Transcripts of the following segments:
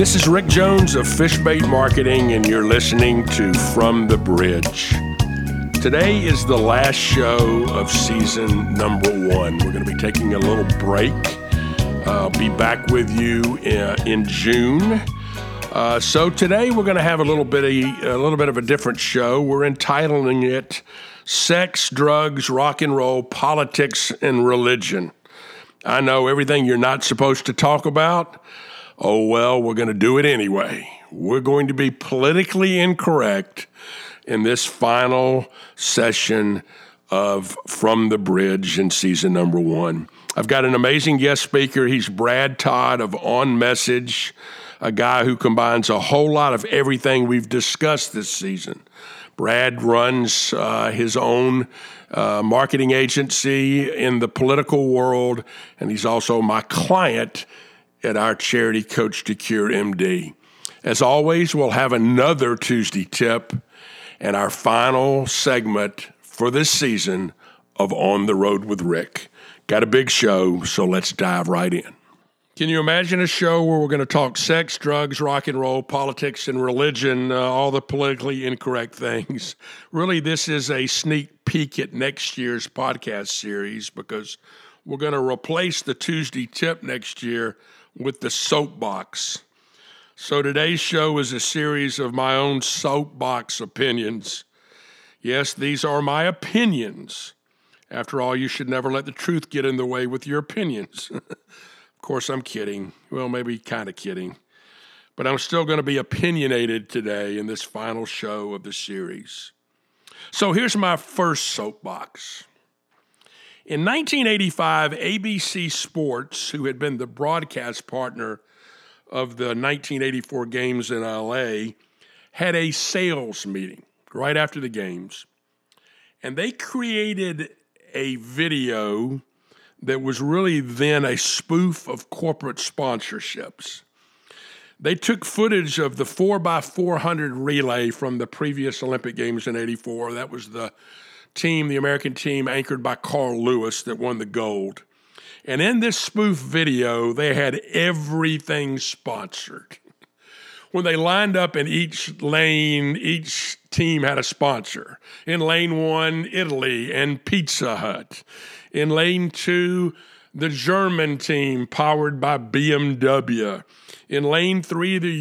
This is Rick Jones of Fishbait Marketing, and you're listening to From the Bridge. Today is the last show of season number one. We're going to be taking a little break. I'll be back with you in, uh, in June. Uh, so today we're going to have a little bit of a little bit of a different show. We're entitling it "Sex, Drugs, Rock and Roll, Politics, and Religion." I know everything you're not supposed to talk about. Oh, well, we're going to do it anyway. We're going to be politically incorrect in this final session of From the Bridge in season number one. I've got an amazing guest speaker. He's Brad Todd of On Message, a guy who combines a whole lot of everything we've discussed this season. Brad runs uh, his own uh, marketing agency in the political world, and he's also my client at our charity Coach to Cure MD. As always, we'll have another Tuesday tip and our final segment for this season of On the Road with Rick. Got a big show, so let's dive right in. Can you imagine a show where we're going to talk sex, drugs, rock and roll, politics, and religion, uh, all the politically incorrect things? Really, this is a sneak peek at next year's podcast series because we're going to replace the Tuesday tip next year with the soapbox. So today's show is a series of my own soapbox opinions. Yes, these are my opinions. After all, you should never let the truth get in the way with your opinions. of course, I'm kidding. Well, maybe kind of kidding. But I'm still going to be opinionated today in this final show of the series. So here's my first soapbox. In 1985, ABC Sports, who had been the broadcast partner of the 1984 games in LA, had a sales meeting right after the games. And they created a video that was really then a spoof of corporate sponsorships. They took footage of the 4x400 relay from the previous Olympic Games in 84. That was the team, the American team, anchored by Carl Lewis, that won the gold. And in this spoof video, they had everything sponsored. When they lined up in each lane, each team had a sponsor. In lane one, Italy and Pizza Hut. In lane two, the German team powered by BMW. In lane three, the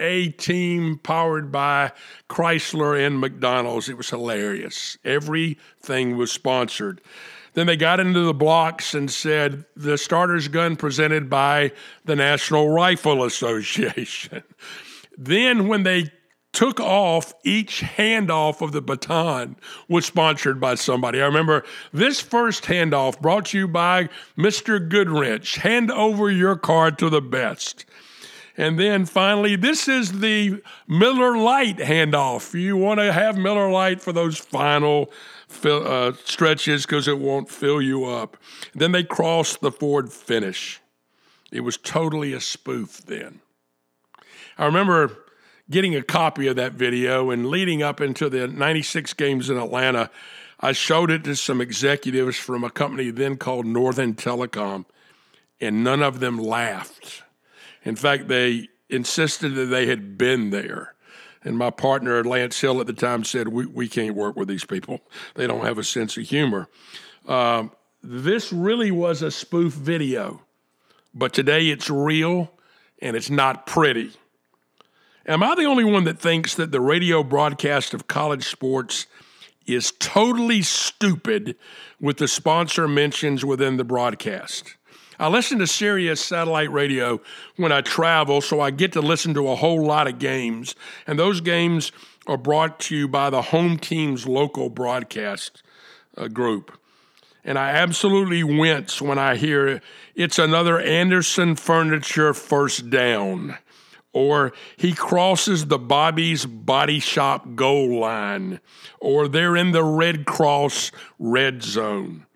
USA team powered by Chrysler and McDonald's. It was hilarious. Everything was sponsored. Then they got into the blocks and said, the starter's gun presented by the National Rifle Association. then, when they took off, each handoff of the baton was sponsored by somebody. I remember this first handoff brought to you by Mr. Goodwrench. Hand over your card to the best. And then finally, this is the Miller Lite handoff. You want to have Miller Lite for those final fill, uh, stretches because it won't fill you up. Then they cross the Ford finish. It was totally a spoof then. I remember getting a copy of that video and leading up into the 96 games in Atlanta, I showed it to some executives from a company then called Northern Telecom, and none of them laughed. In fact, they insisted that they had been there. And my partner, Lance Hill, at the time said, We, we can't work with these people. They don't have a sense of humor. Um, this really was a spoof video, but today it's real and it's not pretty. Am I the only one that thinks that the radio broadcast of college sports is totally stupid with the sponsor mentions within the broadcast? I listen to Sirius satellite radio when I travel, so I get to listen to a whole lot of games. And those games are brought to you by the home team's local broadcast uh, group. And I absolutely wince when I hear it's another Anderson Furniture first down or he crosses the Bobby's Body Shop goal line, or they're in the Red Cross red zone.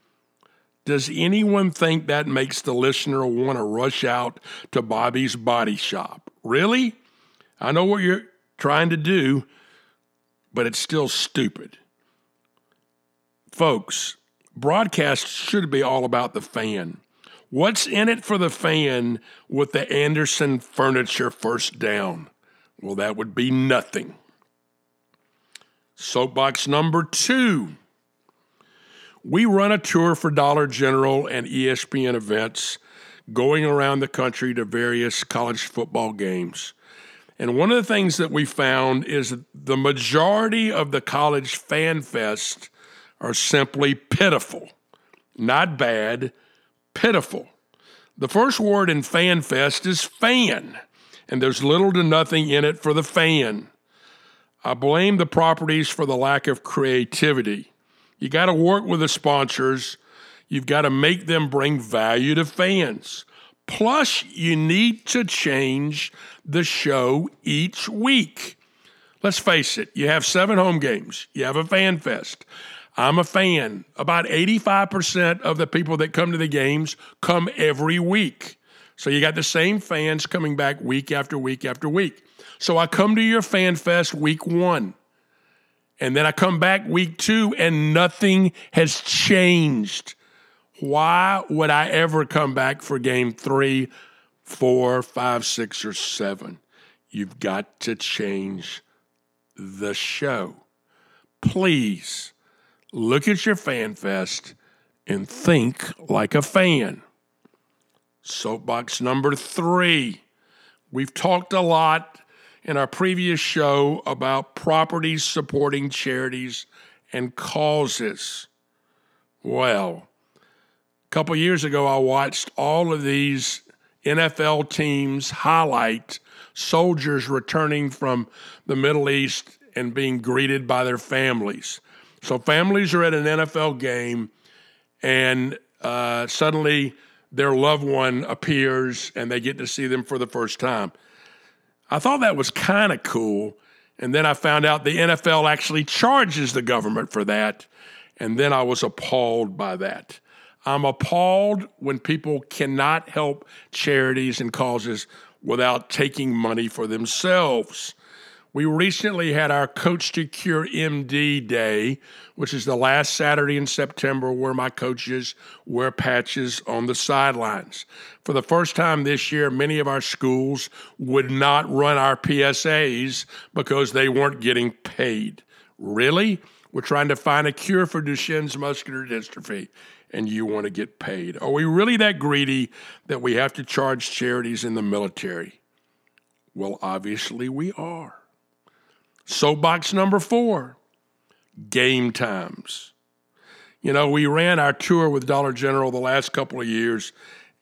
Does anyone think that makes the listener want to rush out to Bobby's Body Shop? Really? I know what you're trying to do, but it's still stupid. Folks, broadcasts should be all about the fan. What's in it for the fan with the Anderson furniture first down? Well, that would be nothing. Soapbox number two. We run a tour for Dollar General and ESPN events going around the country to various college football games. And one of the things that we found is the majority of the college fan fest are simply pitiful. Not bad, pitiful. The first word in fan fest is fan, and there's little to nothing in it for the fan. I blame the properties for the lack of creativity. You got to work with the sponsors. You've got to make them bring value to fans. Plus, you need to change the show each week. Let's face it, you have seven home games, you have a fan fest. I'm a fan. About 85% of the people that come to the games come every week. So you got the same fans coming back week after week after week. So I come to your fan fest week one. And then I come back week two and nothing has changed. Why would I ever come back for game three, four, five, six, or seven? You've got to change the show. Please look at your fan fest and think like a fan. Soapbox number three. We've talked a lot in our previous show about properties supporting charities and causes. Well, a couple years ago, I watched all of these NFL teams highlight soldiers returning from the Middle East and being greeted by their families. So, families are at an NFL game, and uh, suddenly their loved one appears and they get to see them for the first time. I thought that was kind of cool. And then I found out the NFL actually charges the government for that. And then I was appalled by that. I'm appalled when people cannot help charities and causes without taking money for themselves. We recently had our Coach to Cure MD Day, which is the last Saturday in September where my coaches wear patches on the sidelines. For the first time this year, many of our schools would not run our PSAs because they weren't getting paid. Really? We're trying to find a cure for Duchenne's muscular dystrophy, and you want to get paid. Are we really that greedy that we have to charge charities in the military? Well, obviously we are. Soapbox number four game times. You know, we ran our tour with Dollar General the last couple of years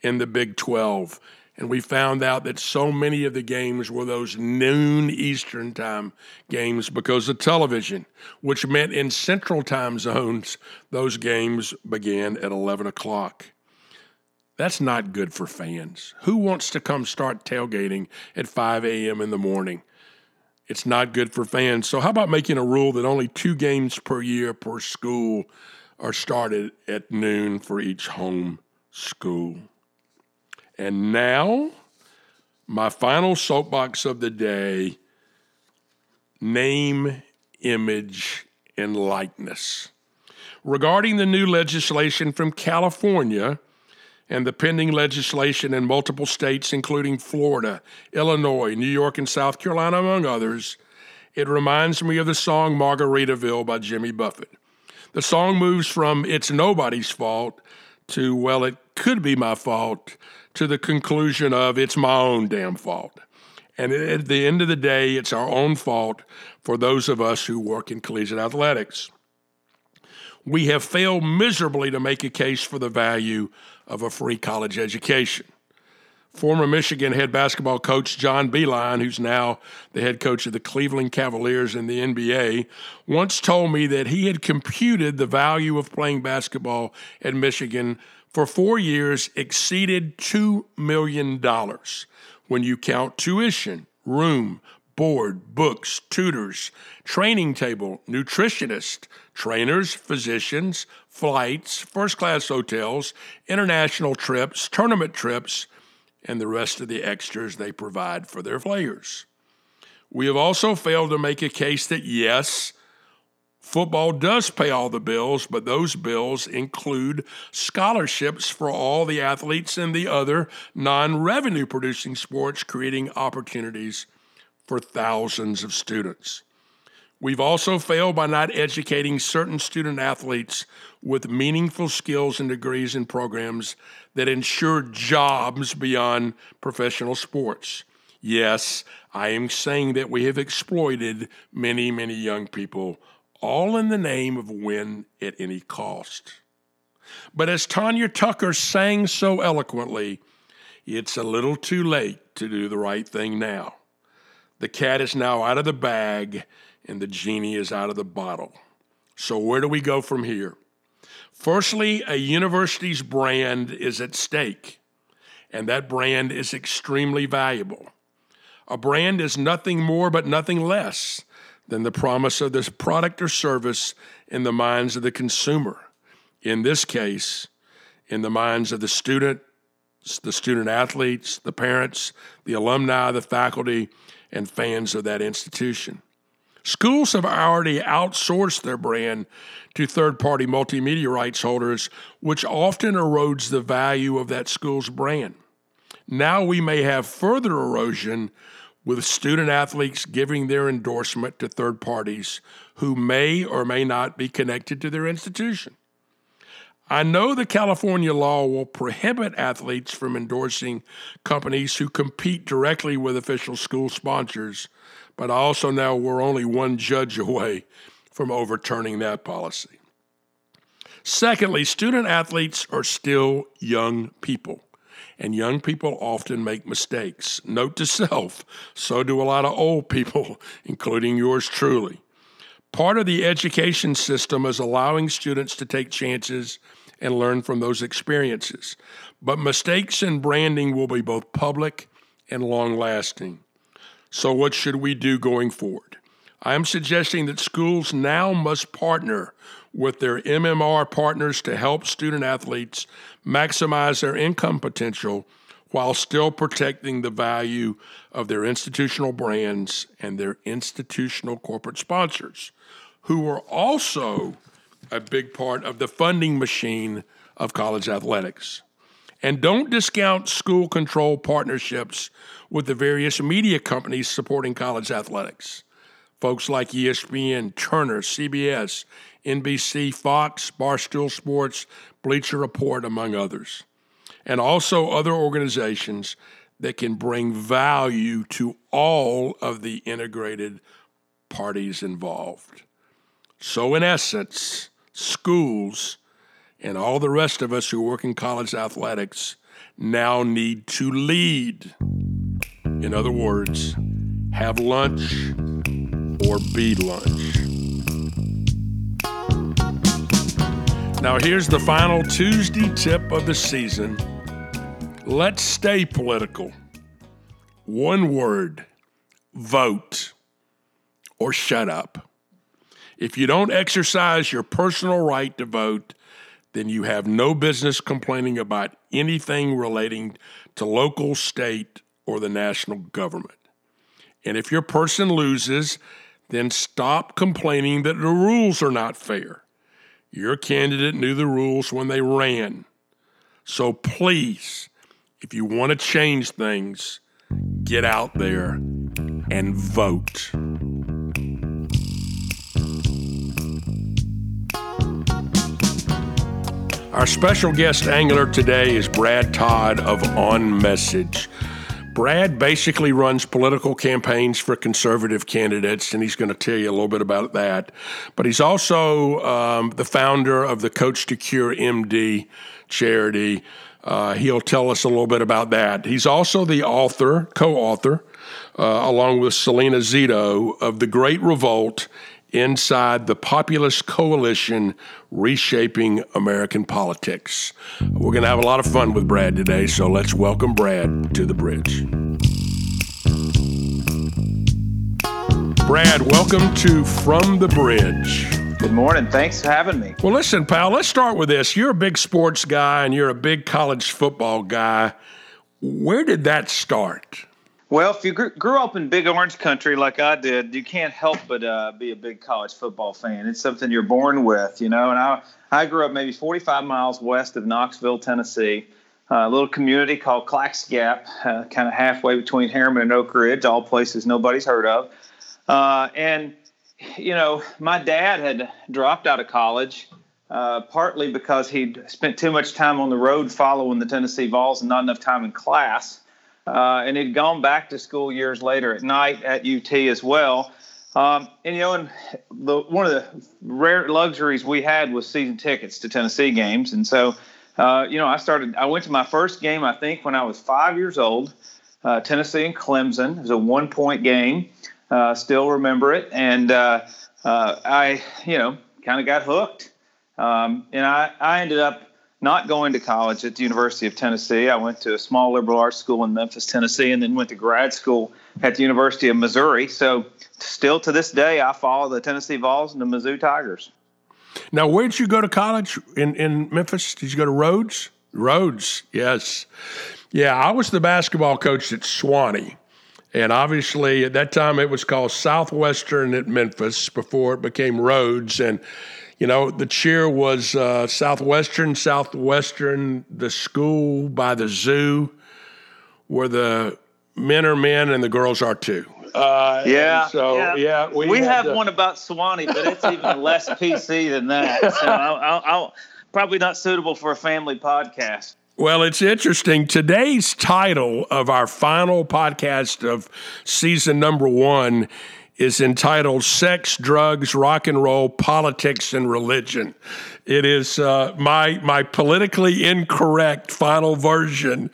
in the Big 12, and we found out that so many of the games were those noon Eastern time games because of television, which meant in central time zones, those games began at 11 o'clock. That's not good for fans. Who wants to come start tailgating at 5 a.m. in the morning? It's not good for fans. So, how about making a rule that only two games per year per school are started at noon for each home school? And now, my final soapbox of the day name, image, and likeness. Regarding the new legislation from California, and the pending legislation in multiple states, including Florida, Illinois, New York, and South Carolina, among others, it reminds me of the song Margaritaville by Jimmy Buffett. The song moves from It's Nobody's Fault to, well, it could be my fault, to the conclusion of It's my own damn fault. And at the end of the day, it's our own fault for those of us who work in collegiate athletics. We have failed miserably to make a case for the value of a free college education. Former Michigan head basketball coach John Beilein, who's now the head coach of the Cleveland Cavaliers in the NBA, once told me that he had computed the value of playing basketball at Michigan for four years exceeded $2 million when you count tuition, room, board, books, tutors, training table, nutritionist, trainers, physicians, flights, first class hotels, international trips, tournament trips, and the rest of the extras they provide for their players. We have also failed to make a case that yes, Football does pay all the bills, but those bills include scholarships for all the athletes in the other non revenue producing sports, creating opportunities for thousands of students. We've also failed by not educating certain student athletes with meaningful skills and degrees in programs that ensure jobs beyond professional sports. Yes, I am saying that we have exploited many, many young people all in the name of win at any cost. But as Tanya Tucker sang so eloquently, it's a little too late to do the right thing now. The cat is now out of the bag and the genie is out of the bottle. So, where do we go from here? Firstly, a university's brand is at stake, and that brand is extremely valuable. A brand is nothing more but nothing less than the promise of this product or service in the minds of the consumer. In this case, in the minds of the student, the student athletes, the parents, the alumni, the faculty, and fans of that institution. Schools have already outsourced their brand to third party multimedia rights holders, which often erodes the value of that school's brand. Now we may have further erosion with student athletes giving their endorsement to third parties who may or may not be connected to their institution. I know the California law will prohibit athletes from endorsing companies who compete directly with official school sponsors, but I also know we're only one judge away from overturning that policy. Secondly, student athletes are still young people and young people often make mistakes. Note to self, so do a lot of old people, including yours truly. Part of the education system is allowing students to take chances and learn from those experiences. But mistakes in branding will be both public and long lasting. So, what should we do going forward? I am suggesting that schools now must partner with their MMR partners to help student athletes maximize their income potential while still protecting the value of their institutional brands and their institutional corporate sponsors, who are also a big part of the funding machine of college athletics. And don't discount school control partnerships with the various media companies supporting college athletics. Folks like ESPN, Turner, CBS, NBC, Fox, Barstool Sports, Bleacher Report, among others, and also other organizations that can bring value to all of the integrated parties involved. So, in essence, schools and all the rest of us who work in college athletics now need to lead. In other words, have lunch or be lunch. Now, here's the final Tuesday tip of the season. Let's stay political. One word vote or shut up. If you don't exercise your personal right to vote, then you have no business complaining about anything relating to local, state, or the national government. And if your person loses, then stop complaining that the rules are not fair. Your candidate knew the rules when they ran. So please, if you want to change things, get out there and vote. Our special guest angler today is Brad Todd of On Message. Brad basically runs political campaigns for conservative candidates, and he's going to tell you a little bit about that. But he's also um, the founder of the Coach to Cure MD charity. Uh, he'll tell us a little bit about that. He's also the author, co author, uh, along with Salena Zito, of The Great Revolt inside the populist coalition reshaping American politics. We're going to have a lot of fun with Brad today, so let's welcome Brad to the bridge. Brad, welcome to From the Bridge. Good morning. Thanks for having me. Well, listen, pal, let's start with this. You're a big sports guy and you're a big college football guy. Where did that start? Well, if you grew up in big orange country like I did, you can't help but uh, be a big college football fan. It's something you're born with, you know. And I, I grew up maybe 45 miles west of Knoxville, Tennessee, a little community called Clacks Gap, uh, kind of halfway between Harriman and Oak Ridge, all places nobody's heard of. Uh, and, you know, my dad had dropped out of college. Uh, partly because he'd spent too much time on the road following the Tennessee Vols and not enough time in class uh, and he'd gone back to school years later at night at UT as well. Um, and you know, and the, one of the rare luxuries we had was season tickets to Tennessee games, and so uh, you know, I started. I went to my first game, I think, when I was five years old. Uh, Tennessee and Clemson. It was a one-point game. Uh, still remember it, and uh, uh, I, you know, kind of got hooked. Um, and I, I ended up not going to college at the University of Tennessee. I went to a small liberal arts school in Memphis, Tennessee, and then went to grad school at the University of Missouri. So, still to this day, I follow the Tennessee Vols and the Mizzou Tigers. Now, where did you go to college in, in Memphis? Did you go to Rhodes? Rhodes, yes. Yeah, I was the basketball coach at Sewanee. And obviously, at that time, it was called Southwestern at Memphis before it became Rhodes. And you know, the cheer was uh, Southwestern, Southwestern, the school by the zoo, where the men are men and the girls are too. Uh, yeah. So yeah, yeah we, we have to... one about Sewanee, but it's even less PC than that. So I'll, I'll, I'll, probably not suitable for a family podcast. Well, it's interesting. Today's title of our final podcast of season number one is entitled Sex, Drugs, Rock and Roll, Politics, and Religion. It is uh, my, my politically incorrect final version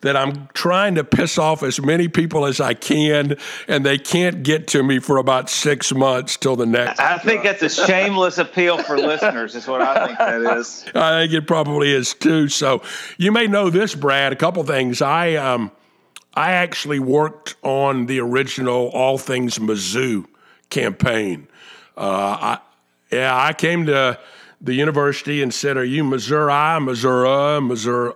that I'm trying to piss off as many people as I can, and they can't get to me for about six months till the next. I think that's a shameless appeal for listeners, is what I think that is. I think it probably is too. So you may know this, Brad. A couple things. I um, I actually worked on the original All Things Mizzou campaign. Uh, I, yeah, I came to the university and said, "Are you Missouri, Missouri, Missouri,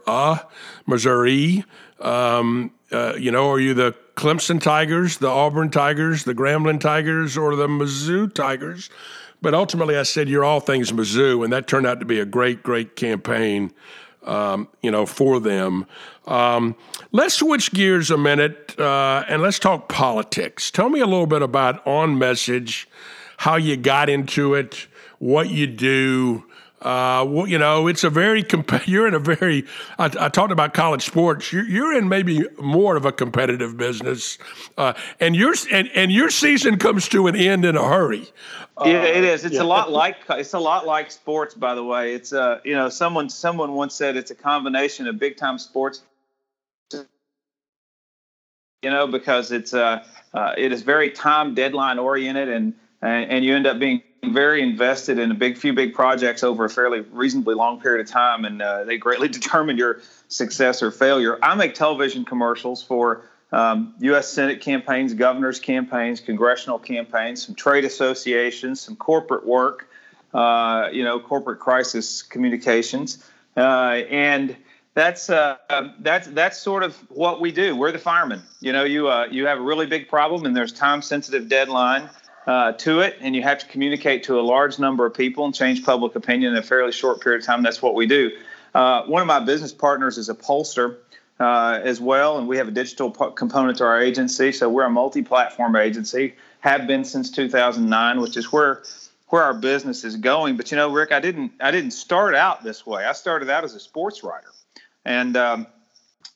Missouri? Um, uh, you know, are you the Clemson Tigers, the Auburn Tigers, the Grambling Tigers, or the Mizzou Tigers?" But ultimately, I said, "You're all things Mizzou," and that turned out to be a great, great campaign um, you know, for them. Um, let's switch gears a minute uh, and let's talk politics. Tell me a little bit about On Message, how you got into it, what you do. Uh, well, you know, it's a very comp- you're in a very. I, I talked about college sports. You're, you're, in maybe more of a competitive business, uh, and your and, and your season comes to an end in a hurry. Yeah, it is. It's yeah. a lot like it's a lot like sports. By the way, it's uh you know someone someone once said it's a combination of big time sports. You know, because it's uh, uh it is very time deadline oriented and and, and you end up being very invested in a big few big projects over a fairly reasonably long period of time, and uh, they greatly determine your success or failure. I make television commercials for um, U.S. Senate campaigns, governors' campaigns, congressional campaigns, some trade associations, some corporate work, uh, you know, corporate crisis communications, uh, and that's uh, that's that's sort of what we do. We're the firemen. You know, you uh, you have a really big problem, and there's time-sensitive deadline uh, to it, and you have to communicate to a large number of people and change public opinion in a fairly short period of time. That's what we do. Uh, one of my business partners is a pollster uh, as well, and we have a digital component to our agency. So we're a multi-platform agency, have been since 2009, which is where where our business is going. But you know, Rick, I didn't I didn't start out this way. I started out as a sports writer, and um,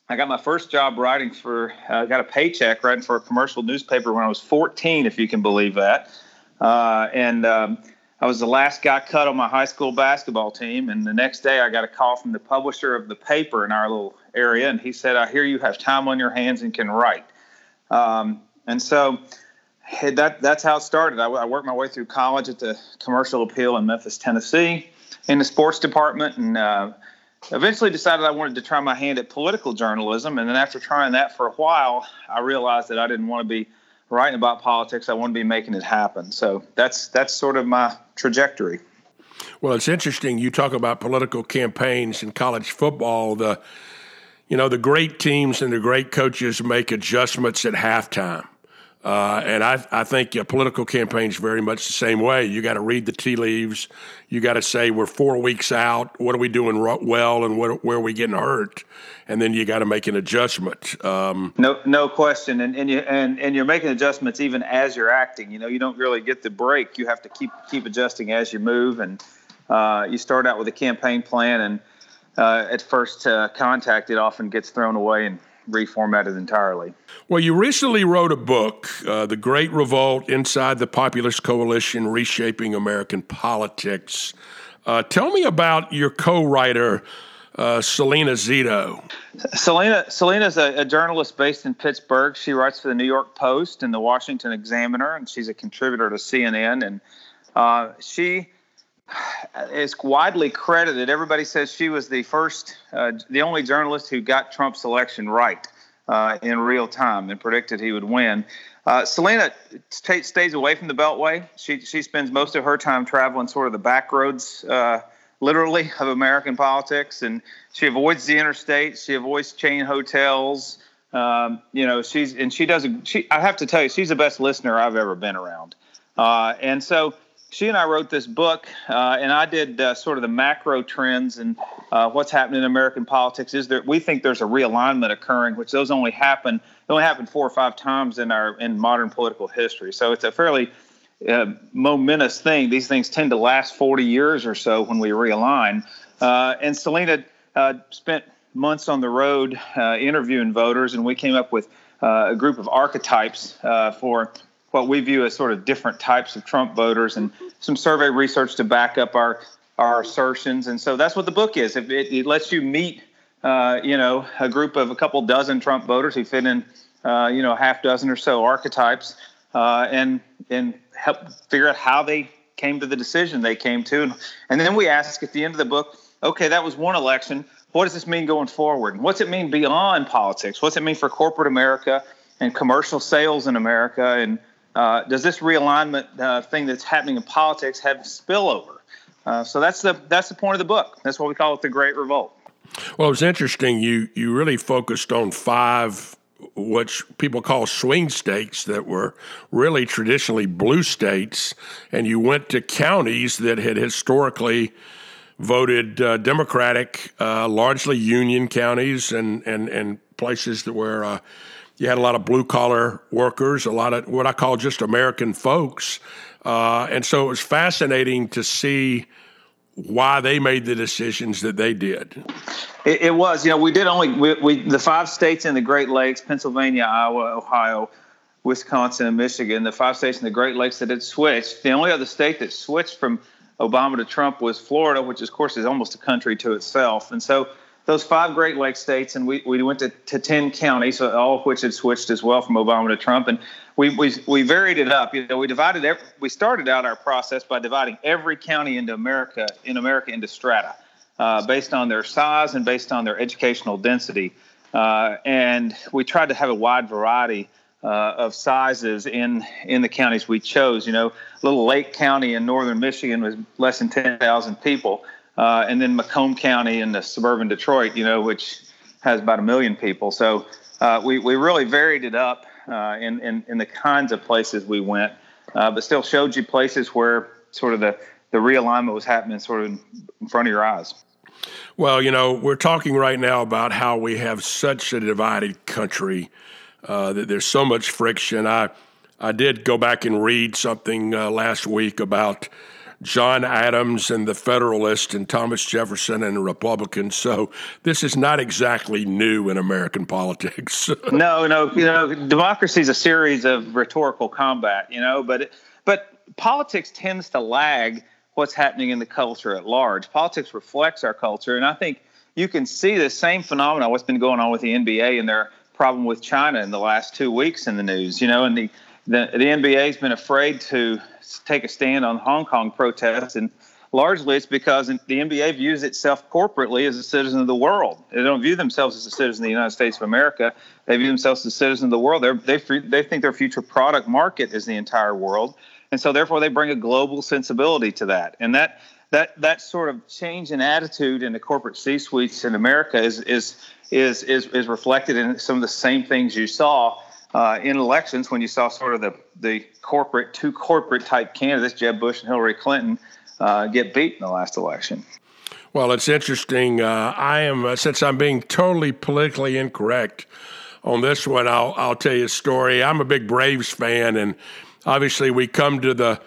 I got my first job writing for. I uh, got a paycheck writing for a commercial newspaper when I was 14, if you can believe that. Uh, and um, I was the last guy cut on my high school basketball team. And the next day, I got a call from the publisher of the paper in our little area, and he said, "I hear you have time on your hands and can write." Um, and so that that's how it started. I, I, worked my way through college at the Commercial Appeal in Memphis, Tennessee, in the sports department, and uh, eventually decided I wanted to try my hand at political journalism. And then after trying that for a while, I realized that I didn't want to be writing about politics. I wanted to be making it happen. So that's that's sort of my trajectory. Well, it's interesting. You talk about political campaigns in college football. The you know, the great teams and the great coaches make adjustments at halftime. Uh, and I, I think a political campaign is very much the same way. You got to read the tea leaves. You got to say we're four weeks out. What are we doing well, and what, where are we getting hurt? And then you got to make an adjustment. Um, no, no question. And and you and, and you're making adjustments even as you're acting. You know, you don't really get the break. You have to keep keep adjusting as you move. And uh, you start out with a campaign plan, and uh, at first uh, contact, it often gets thrown away and reformatted entirely. Well, you recently wrote a book, uh, The Great Revolt Inside the Populist Coalition Reshaping American Politics. Uh, tell me about your co writer, uh, Salena Zito. Salena Salena's a, a journalist based in Pittsburgh. She writes for the New York Post and the Washington Examiner, and she's a contributor to CNN. And uh, she is widely credited. Everybody says she was the first, uh, the only journalist who got Trump's election right uh, in real time and predicted he would win. Uh, Salena t- stays away from the Beltway. She she spends most of her time traveling sort of the back roads, uh, literally, of American politics, and she avoids the interstate. She avoids chain hotels. Um, you know, she's and she doesn't. She I have to tell you, she's the best listener I've ever been around. Uh, and so she and I wrote this book, uh, and I did uh, sort of the macro trends and uh, what's happening in American politics. Is there? We think there's a realignment occurring, which those only happen they only happen four or five times in our in modern political history. So it's a fairly uh, momentous thing. These things tend to last 40 years or so when we realign. Uh, and Salena uh, spent months on the road interviewing voters, and we came up with a group of archetypes for what we view as sort of different types of Trump voters and some survey research to back up our our assertions. And so that's what the book is. It, it, it lets you meet, uh, you know, a group of a couple dozen Trump voters who fit in, uh, you know, a half dozen or so archetypes, uh, and and help figure out how they came to the decision they came to. And, and then we ask at the end of the book, okay, that was one election. What does this mean going forward? What's it mean beyond politics? What's it mean for corporate America and commercial sales in America and uh, does this realignment uh, thing that's happening in politics have spillover? Uh, so that's the that's the point of the book. That's why we call it the Great Revolt. Well, it was interesting. You you really focused on five which people call swing states that were really traditionally blue states, and you went to counties that had historically voted uh, Democratic, uh, largely Union counties, and and and places that were uh, you had a lot of blue collar workers, a lot of what I call just American folks. Uh, and so it was fascinating to see why they made the decisions that they did. It, it was, you know, we did only we, we, the five states in the Great Lakes, Pennsylvania, Iowa, Ohio, Wisconsin, and Michigan, the five states in the Great Lakes that had switched. The only other state that switched from Obama to Trump was Florida, which of course is almost a country to itself. And so those five Great Lakes states, and we, we went to, to 10 counties, all of which had switched as well from Obama to Trump. And we, we, we varied it up. You know, we divided every, we started out our process by dividing every county into America in America into strata, uh, based on their size and based on their educational density. Uh, and we tried to have a wide variety uh, of sizes in in the counties we chose. You know, Little Lake County in northern Michigan was less than 10,000 people uh, and then Macomb County in the suburban Detroit, you know, which has about a million people. So uh, we we really varied it up uh, in, in in the kinds of places we went, uh, but still showed you places where sort of the the realignment was happening sort of in front of your eyes. Well, you know, we're talking right now about how we have such a divided country uh, that there's so much friction. I I did go back and read something uh, last week about John Adams and the Federalists and Thomas Jefferson and the Republicans. So this is not exactly new in American politics. no, no, you know, democracy is a series of rhetorical combat, you know, but but politics tends to lag what's happening in the culture at large. Politics reflects our culture, and I think you can see the same phenomenon. What's been going on with the NBA and their problem with China in the last two weeks in the news, you know, and the the, the NBA has been afraid to take a stand on Hong Kong protests, and largely it's because the NBA views itself corporately as a citizen of the world. They don't view themselves as a citizen of the United States of America. They view themselves as a citizen of the world. They're, they they think their future product market is the entire world, and so therefore they bring a global sensibility to that. And that that that sort of change in attitude in the corporate C-suites in America is is is is, is reflected in some of the same things you saw uh, in elections when you saw sort of the the corporate two corporate type candidates, Jeb Bush and Hillary Clinton, uh, get beat in the last election. Well, it's interesting. Uh, I am uh, since I'm being totally politically incorrect on this one. I'll I'll tell you a story. I'm a big Braves fan, and obviously we come to the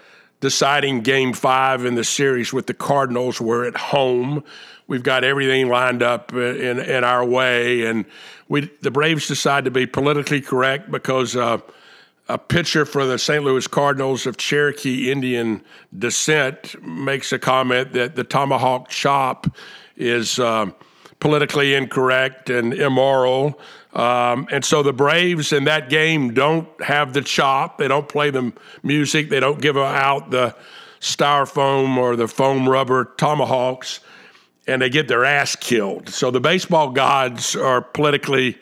deciding game five in the series with the Cardinals. We're at home. We've got everything lined up in, in our way. And we, the Braves decide to be politically correct because uh, a pitcher for the St. Louis Cardinals of Cherokee Indian descent makes a comment that the tomahawk chop is uh, politically incorrect and immoral. Um, and so the Braves in that game don't have the chop. They don't play the music. They don't give out the styrofoam or the foam rubber tomahawks, and they get their ass killed. So the baseball gods are politically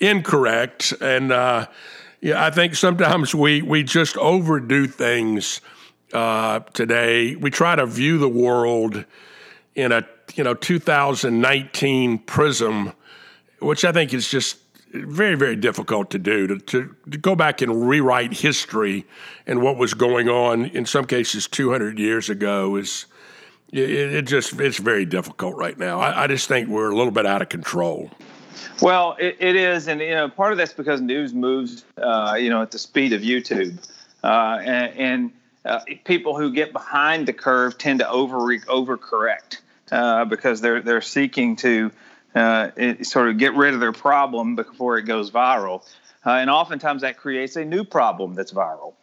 incorrect, and uh, yeah, I think sometimes we we just overdo things uh, today. We try to view the world in a you know 2019 prism, which I think is just very, very difficult to do to, to, to, go back and rewrite history and what was going on in some cases 200 years ago is it, it just it's very difficult right now. I, I, just think we're a little bit out of control. Well, it, it is, and you know, part of that's because news moves, uh, you know, at the speed of YouTube, uh, and, and uh, people who get behind the curve tend to over overcorrect uh, because they're they're seeking to uh, it, sort of get rid of their problem before it goes viral. Uh, and oftentimes that creates a new problem that's viral.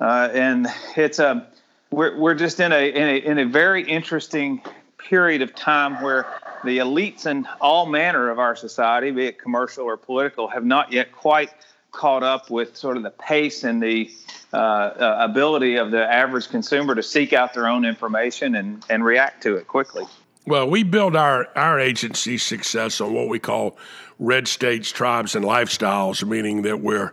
And it's a we're, we're just in a, in a in a very interesting period of time where the elites in all manner of our society, be it commercial or political, have not yet quite caught up with sort of the pace and the uh, uh, ability of the average consumer to seek out their own information and, and react to it quickly. Well, we build our, our agency success on what we call red states, tribes, and lifestyles, meaning that we're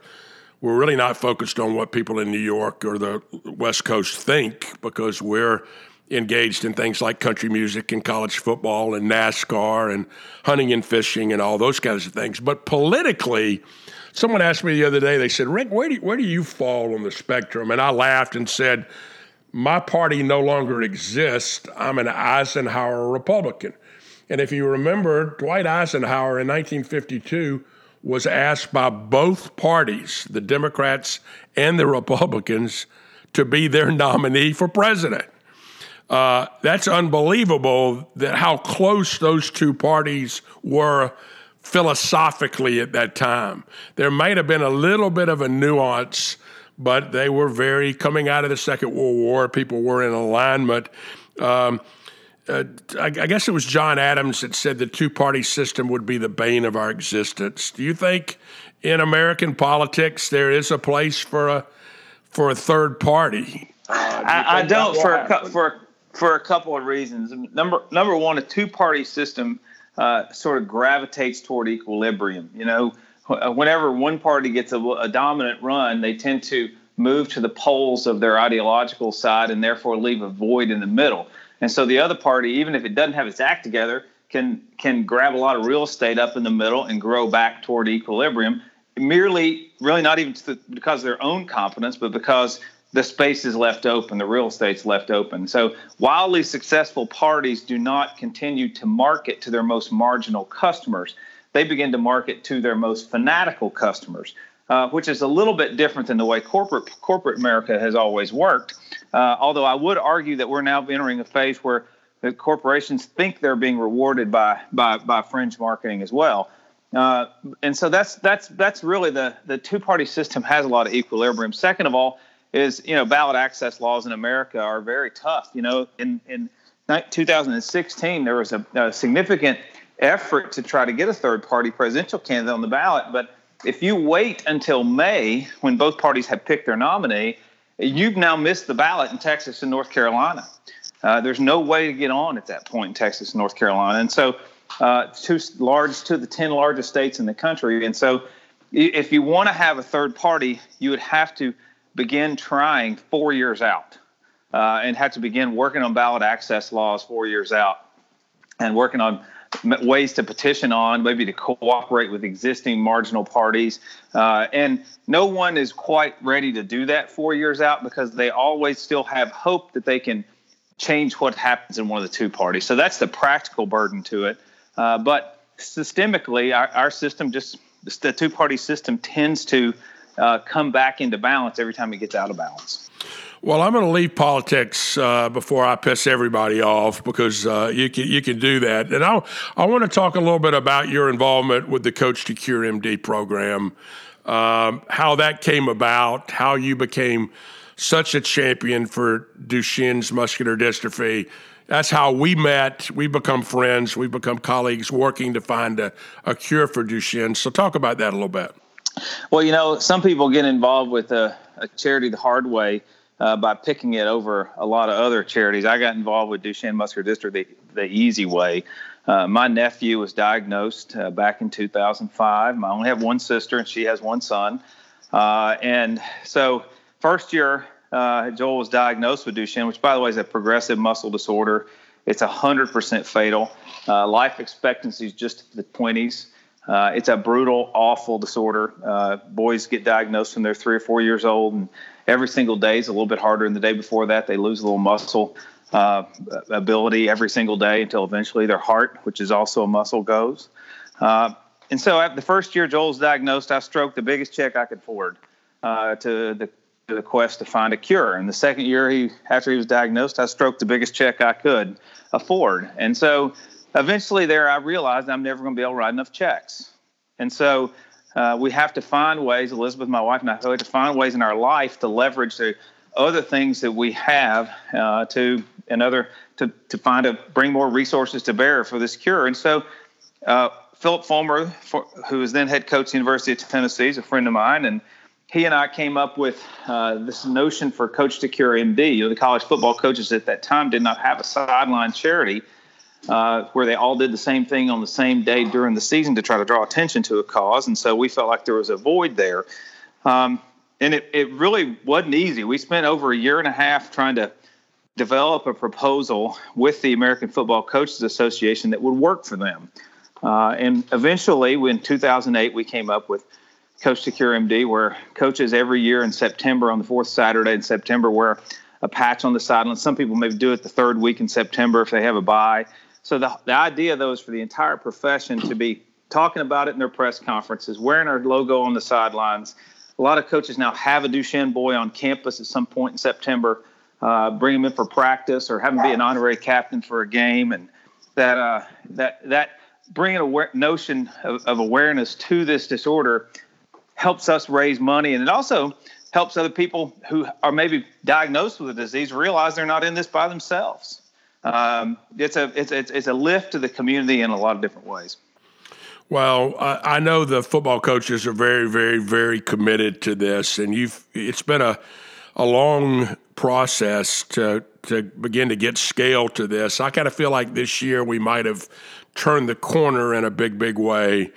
we're really not focused on what people in New York or the West Coast think because we're engaged in things like country music and college football and NASCAR and hunting and fishing and all those kinds of things. But politically, someone asked me the other day, they said, Rick, where do, where do you fall on the spectrum? And I laughed and said, my party no longer exists. I'm an Eisenhower Republican. And if you remember, Dwight Eisenhower in 1952 was asked by both parties, the Democrats and the Republicans, to be their nominee for president. Uh, that's unbelievable that how close those two parties were philosophically at that time. There might have been a little bit of a nuance but they were very coming out of the Second World War. People were in alignment. Um, uh, I, I, guess it was John Adams that said the two party system would be the bane of our existence. Do you think in American politics there is a place for a for a third party? Uh, do I, I, don't for a, for for a couple of reasons. Number number one, a two party system uh, sort of gravitates toward equilibrium. You know, uh, whenever one party gets a, a, dominant run, they tend to move to the poles of their ideological side and therefore leave a void in the middle. And so the other party, even if it doesn't have its act together, can can grab a lot of real estate up in the middle and grow back toward equilibrium. Merely, really, not even the, because of their own competence, but because the space is left open, the real estate's left open. So wildly successful parties do not continue to market to their most marginal customers they begin to market to their most fanatical customers, uh, which is a little bit different than the way corporate corporate America has always worked. Uh, although I would argue that we're now entering a phase where the corporations think they're being rewarded by by, by fringe marketing as well. Uh, and so that's that's that's really the the two party system has a lot of equilibrium. Second of all, is you know ballot access laws in America are very tough. You know, in in 2016 there was a, a significant effort to try to get a third party presidential candidate on the ballot. But if you wait until May, when both parties have picked their nominee, you've now missed the ballot in Texas and North Carolina. Uh, there's no way to get on at that point in Texas and North Carolina. And so, uh, two large, to the 10 largest states in the country. And so, if you want to have a third party, you would have to begin trying four years out. uh, and have to begin working on ballot access laws four years out and working on ways to petition on, maybe to cooperate with existing marginal parties. Uh, and no one is quite ready to do that four years out because they always still have hope that they can change what happens in one of the two parties. So that's the practical burden to it. Uh, but systemically, our, our, system just, the two party system tends to uh, come back into balance every time it gets out of balance. Well, I'm going to leave politics uh, before I piss everybody off because uh, you can you can do that, and I I want to talk a little bit about your involvement with the Coach to Cure MD program, um, how that came about, how you became such a champion for Duchenne's muscular dystrophy. That's how we met. We become friends. We become colleagues working to find a, a cure for Duchenne. So talk about that a little bit. Well, you know, some people get involved with a, a charity the hard way uh, by picking it over a lot of other charities. I got involved with Duchenne Muscular Dystrophy the, the easy way. Uh, my nephew was diagnosed uh, back in 2005. I only have one sister, and she has one son. Uh, and so, first year, uh, Joel was diagnosed with Duchenne, which, by the way, is a progressive muscle disorder. It's 100% fatal. Life expectancy is just the 20s. Uh, it's a brutal, awful disorder. Uh, boys get diagnosed when they're three or four years old, and every single day is a little bit harder than the day before that. They lose a little muscle uh, ability every single day until eventually their heart, which is also a muscle, goes. Uh, and so, the first year Joel was diagnosed, I stroked the biggest check I could afford uh, to the to the quest to find a cure. And the second year he after he was diagnosed, I stroked the biggest check I could afford. And so eventually there I realized I'm never going to be able to write enough checks. And so uh, we have to find ways, Elizabeth, my wife, and I, have to find ways in our life to leverage the other things that we have uh, to and other to to find a bring more resources to bear for this cure. And so, uh, Phillip Fulmer, for, who was then head coach at the University of Tennessee, is a friend of mine, and he and I came up with uh, this notion for Coach to Cure MD. You know, the college football coaches at that time did not have a sideline charity uh, where they all did the same thing on the same day during the season to try to draw attention to a cause. And so we felt like there was a void there. Um, and it, it really wasn't easy. We spent over a year and a half trying to develop a proposal with the American Football Coaches Association that would work for them. Uh, and eventually, in 2008, we came up with Coach to Cure MD, where coaches every year in September, on the fourth Saturday in September, wear a patch on the sideline. Some people maybe do it the third week in September if they have a bye. So the, the idea, though, is for the entire profession to be talking about it in their press conferences, wearing our logo on the sidelines. A lot of coaches now have a Duchenne boy on campus at some point in September, uh, bring him in for practice or have him be an honorary captain for a game, and that uh, that that bringing a notion of, of awareness to this disorder helps us raise money, and it also helps other people who are maybe diagnosed with the disease realize they're not in this by themselves um, it's a it's, it's it's a lift to the community in a lot of different ways. Well, I, I know the football coaches are very, very, very committed to this, and you've it's been a a long process to to begin to get scale to this. I kind of feel like this year we might have turned the corner in a big, big way.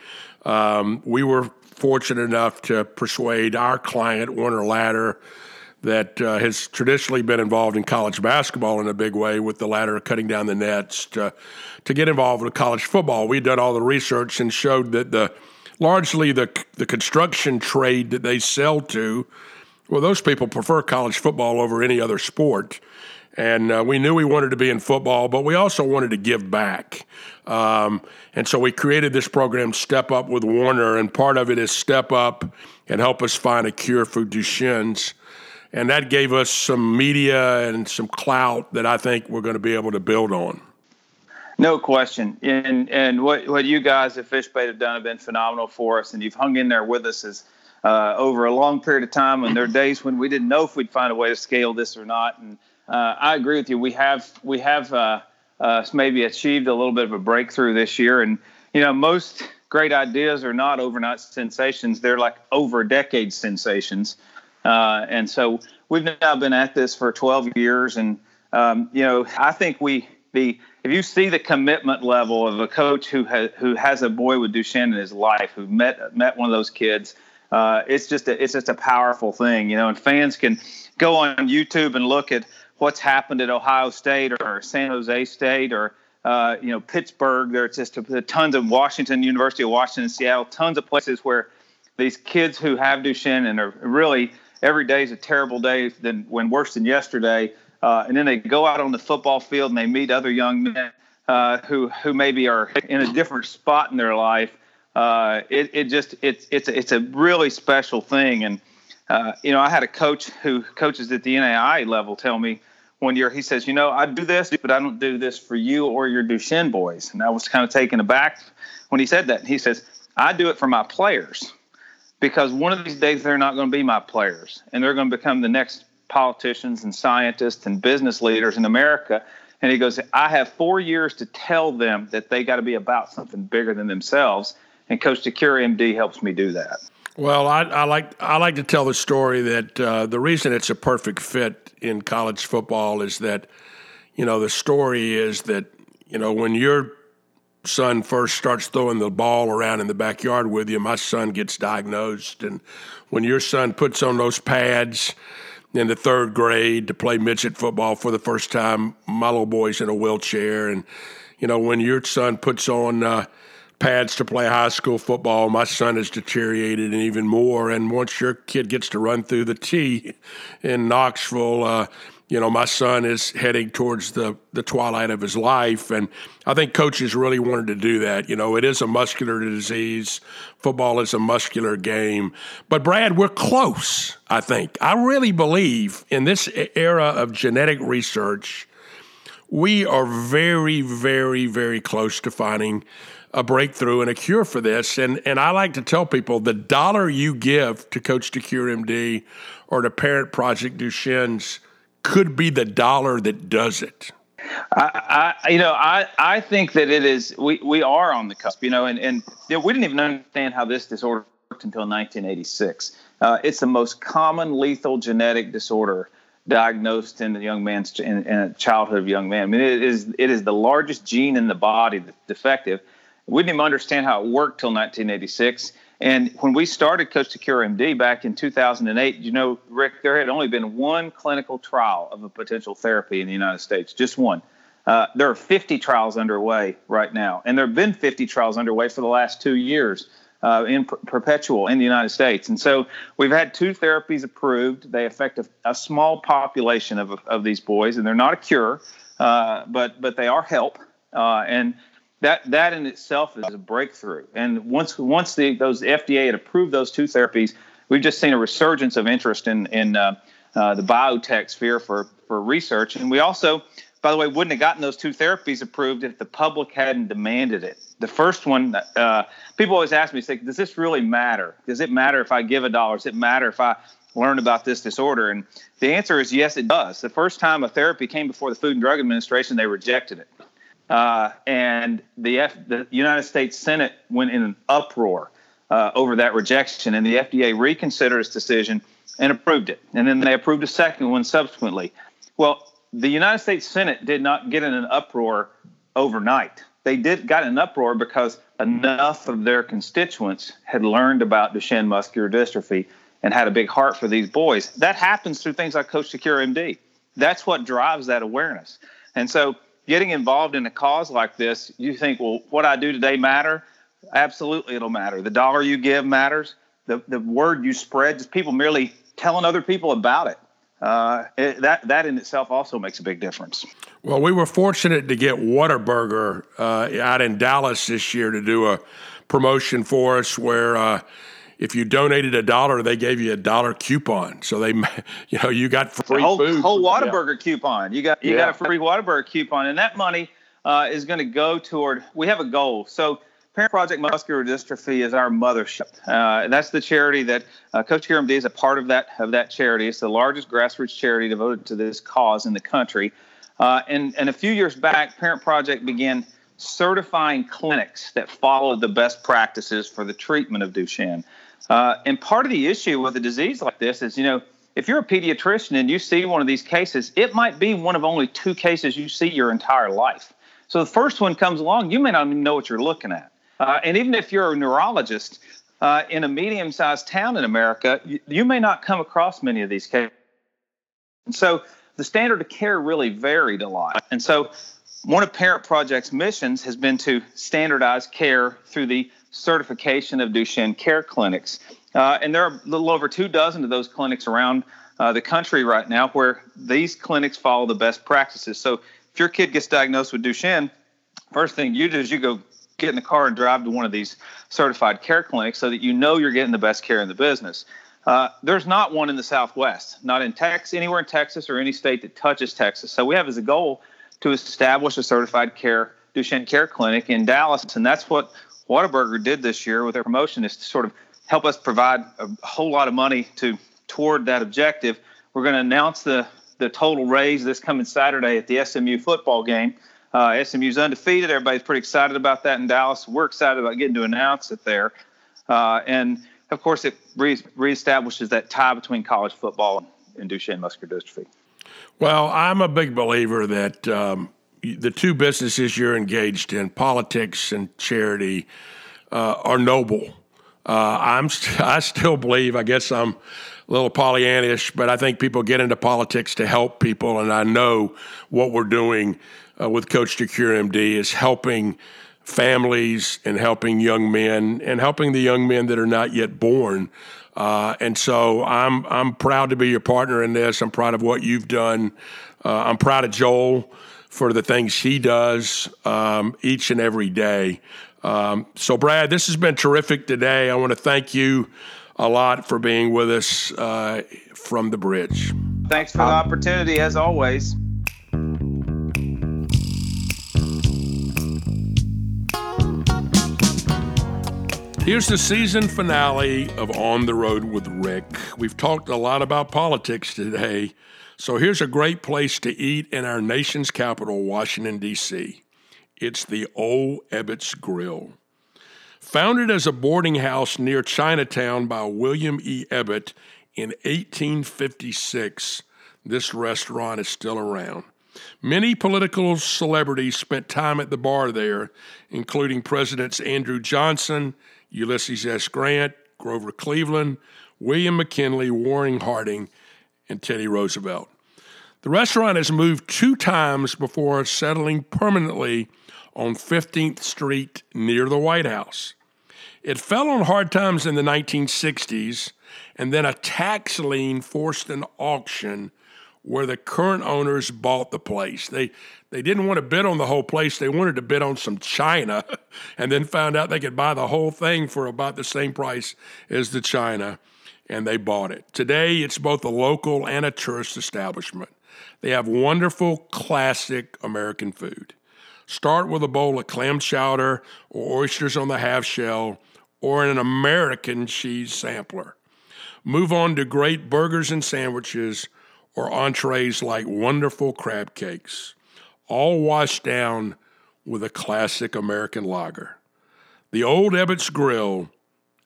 Um, we were fortunate enough to persuade our client Werner Ladder that uh, has traditionally been involved in college basketball in a big way with the ladder cutting down the nets to, to get involved with college football. We'd done all the research and showed that the largely the the construction trade that they sell to, well, those people prefer college football over any other sport. And uh, we knew we wanted to be in football, but we also wanted to give back. Um, and so we created this program, Step Up with Werner, and part of it is step up and help us find a cure for Duchenne's and that gave us some media and some clout that I think we're going to be able to build on. No question, and and what what you guys at Fishbait have done have been phenomenal for us, and you've hung in there with us as uh, over a long period of time. And there are days when we didn't know if we'd find a way to scale this or not. And uh, I agree with you. We have we have uh, uh maybe achieved a little bit of a breakthrough this year, and you know most great ideas are not overnight sensations; they're like over decade sensations. Uh, and so we've now been at this for 12 years. And, um, you know, I think we, the, if you see the commitment level of a coach who has, who has a boy with Duchenne in his life, who met, met one of those kids, uh, it's just a, it's just a powerful thing, you know, and fans can go on YouTube and look at what's happened at Ohio State or San Jose State or uh, you know Pittsburgh. There's just tons of Washington, University of Washington, Seattle, tons of places where these kids who have Duchenne and are really every day is a terrible day than when worse than yesterday. Uh, and then they go out on the football field and they meet other young men uh, who who maybe are in a different spot in their life. Uh, it, it just it's it's it's a really special thing. And uh, you know, I had a coach who coaches at the NAI level tell me one year he says, you know, I do this, but I don't do this for you or your Duchenne boys. And I was kind of taken aback when he said that. He says, I do it for my players because one of these days they're not going to be my players and they're going to become the next politicians and scientists and business leaders in America. And he goes, I have four years to tell them that they got to be about something bigger than themselves. And Coach to Cure MD helps me do that. Well, I, I, like I like to tell the story that uh, the reason it's a perfect fit in college football is that, you know, the story is that you know when your son first starts throwing the ball around in the backyard with you, my son gets diagnosed, and when your son puts on those pads in the third grade to play midget football for the first time, my little boy's in a wheelchair, and you know when your son puts on uh, pads to play high school football. My son has deteriorated and even more. And once your kid gets to run through the T in Knoxville, uh, you know, my son is heading towards the, the twilight of his life. And I think coaches really wanted to do that. You know, it is a muscular disease. Football is a muscular game. But, Brad, we're close, I think. I really believe in this era of genetic research, we are very, very, very close to finding a breakthrough and a cure for this. And and I like to tell people the dollar you give to Coach to Cure MD or to Parent Project Duchenne's could be the dollar that does it. I, I, you know, I, I think that it is. We, we are on the cusp. You know, and and we didn't even understand how this disorder worked until 1986. Uh, it's the most common lethal genetic disorder diagnosed in the young man's in, in a childhood of young man. I mean, it is it is the largest gene in the body that's defective, we didn't even understand how it worked till 1986. And when we started Coach Cure MD back in 2008, you know, Rick, there had only been one clinical trial of a potential therapy in the United States, just one. Uh, there are 50 trials underway right now, and there have been 50 trials underway for the last two years uh, in per- perpetual in the United States. And so we've had two therapies approved. They affect a, a small population of, of these boys, and they're not a cure, uh, but but they are help. Uh, and that that in itself is a breakthrough. And once once the those FDA had approved those two therapies, we've just seen a resurgence of interest in in uh, uh, the biotech sphere for for research. And we also, by the way, wouldn't have gotten those two therapies approved if the public hadn't demanded it. The first one, uh, people always ask me, say, does this really matter? Does it matter if I give a dollar? Does it matter if I learn about this disorder? And the answer is yes, it does. The first time a therapy came before the Food and Drug Administration, they rejected it. Uh, and the, F, the United States Senate went in an uproar uh, over that rejection, and the FDA reconsidered its decision and approved it. And then they approved a second one subsequently. Well, the United States Senate did not get in an uproar overnight. They did got an uproar because enough of their constituents had learned about Duchenne muscular dystrophy and had a big heart for these boys. That happens through things like Coach to Cure MD. That's what drives that awareness. And so getting involved in a cause like this, you think, well, what I do today matter? Absolutely, it'll matter. The dollar you give matters. The the word you spread, just people merely telling other people about it. Uh, it, that that in itself also makes a big difference. Well, we were fortunate to get Whataburger uh, out in Dallas this year to do a promotion for us where. Uh, if you donated a dollar, they gave you a dollar coupon. So they, you know, you got free whole, food. Whole Whataburger yeah. coupon. You got you yeah. got a free Whataburger coupon, and that money uh, is going to go toward. We have a goal. So Parent Project Muscular Dystrophy is our mothership. Uh, that's the charity that uh, Coach MD is a part of that of that charity. It's the largest grassroots charity devoted to this cause in the country. Uh, and and a few years back, Parent Project began certifying clinics that followed the best practices for the treatment of Duchenne. Uh, and part of the issue with a disease like this is, you know, if you're a pediatrician and you see one of these cases, it might be one of only two cases you see your entire life. So the first one comes along, you may not even know what you're looking at. Uh, and even if you're a neurologist uh, in a medium sized town in America, you, you, may not come across many of these cases. And so the the standard of care really varied a lot. And so one of Parent Project's missions has been to standardize care through the certification of Duchenne care clinics. Uh, and there are a little over two dozen of those clinics around uh, the country right now where these clinics follow the best practices. So if your kid gets diagnosed with Duchenne, first thing you do is you go get in the car and drive to one of these certified care clinics so that you know you're getting the best care in the business. Uh, there's not one in the Southwest, not in Texas, anywhere in Texas or any state that touches Texas. So we have as a goal to establish a certified care Duchenne care clinic in Dallas, and that's what Whataburger did this year with their promotion is to sort of help us provide a whole lot of money to toward that objective. We're going to announce the the total raise this coming Saturday at the SMU football game. Uh, SMU's undefeated. Everybody's pretty excited about that in Dallas. We're excited about getting to announce it there. Uh, and of course, it re- reestablishes that tie between college football and Duchenne muscular dystrophy. Well, I'm a big believer that um, the two businesses you're engaged in, politics and charity, uh, are noble. Uh, I'm st- I still believe. I guess I'm a little Pollyannish, but I think people get into politics to help people, and I know what we're doing uh, with Coach to Cure MD is helping families and helping young men and helping the young men that are not yet born. Uh, and so I'm I'm proud to be your partner in this. I'm proud of what you've done. Uh, I'm proud of Joel for the things he does um, each and every day. Um, so, Brad, this has been terrific today. I want to thank you a lot for being with us uh, from the bridge. Thanks for the opportunity, as always. Here's the season finale of On the Road with Rick. We've talked a lot about politics today, so here's a great place to eat in our nation's capital, Washington, D.C. It's the Old Ebbitt's Grill. Founded as a boarding house near Chinatown by William E. Ebbitt in 1856, this restaurant is still around. Many political celebrities spent time at the bar there, including Presidents Andrew Johnson Ulysses S. Grant, Grover Cleveland, William McKinley, Warren Harding, and Teddy Roosevelt. The restaurant has moved two times before settling permanently on 15th Street near the White House. It fell on hard times in the 1960s, and then a tax lien forced an auction where the current owners bought the place. They they didn't want to bid on the whole place. They wanted to bid on some china and then found out they could buy the whole thing for about the same price as the china and they bought it. Today it's both a local and a tourist establishment. They have wonderful classic American food. Start with a bowl of clam chowder or oysters on the half shell or an American cheese sampler. Move on to great burgers and sandwiches or entrees like wonderful crab cakes, all washed down with a classic American lager. The Old Ebbitt's Grill,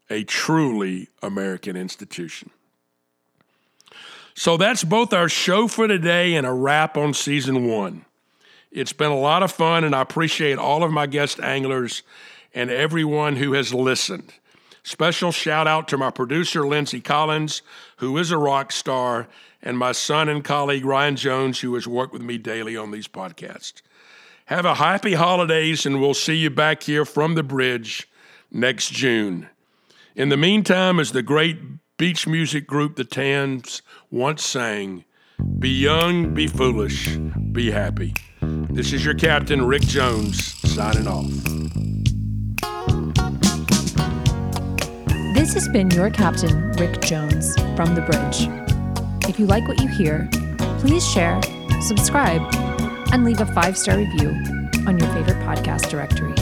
a truly American institution. So that's both our show for today and a wrap on season one. It's been a lot of fun, and I appreciate all of my guest anglers and everyone who has listened. Special shout out to my producer, Lindsay Collins, who is a rock star and my son and colleague Ryan Jones, who has worked with me daily on these podcasts. Have a happy holidays, and we'll see you back here from the bridge next June. In the meantime, as the great beach music group The Tams once sang, be young, be foolish, be happy. This is your captain, Rick Jones, signing off. This has been your captain, Rick Jones, from the bridge. If you like what you hear, please share, subscribe, and leave a five star review on your favorite podcast directory.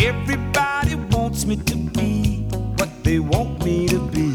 Everybody wants me to be what they want me to be.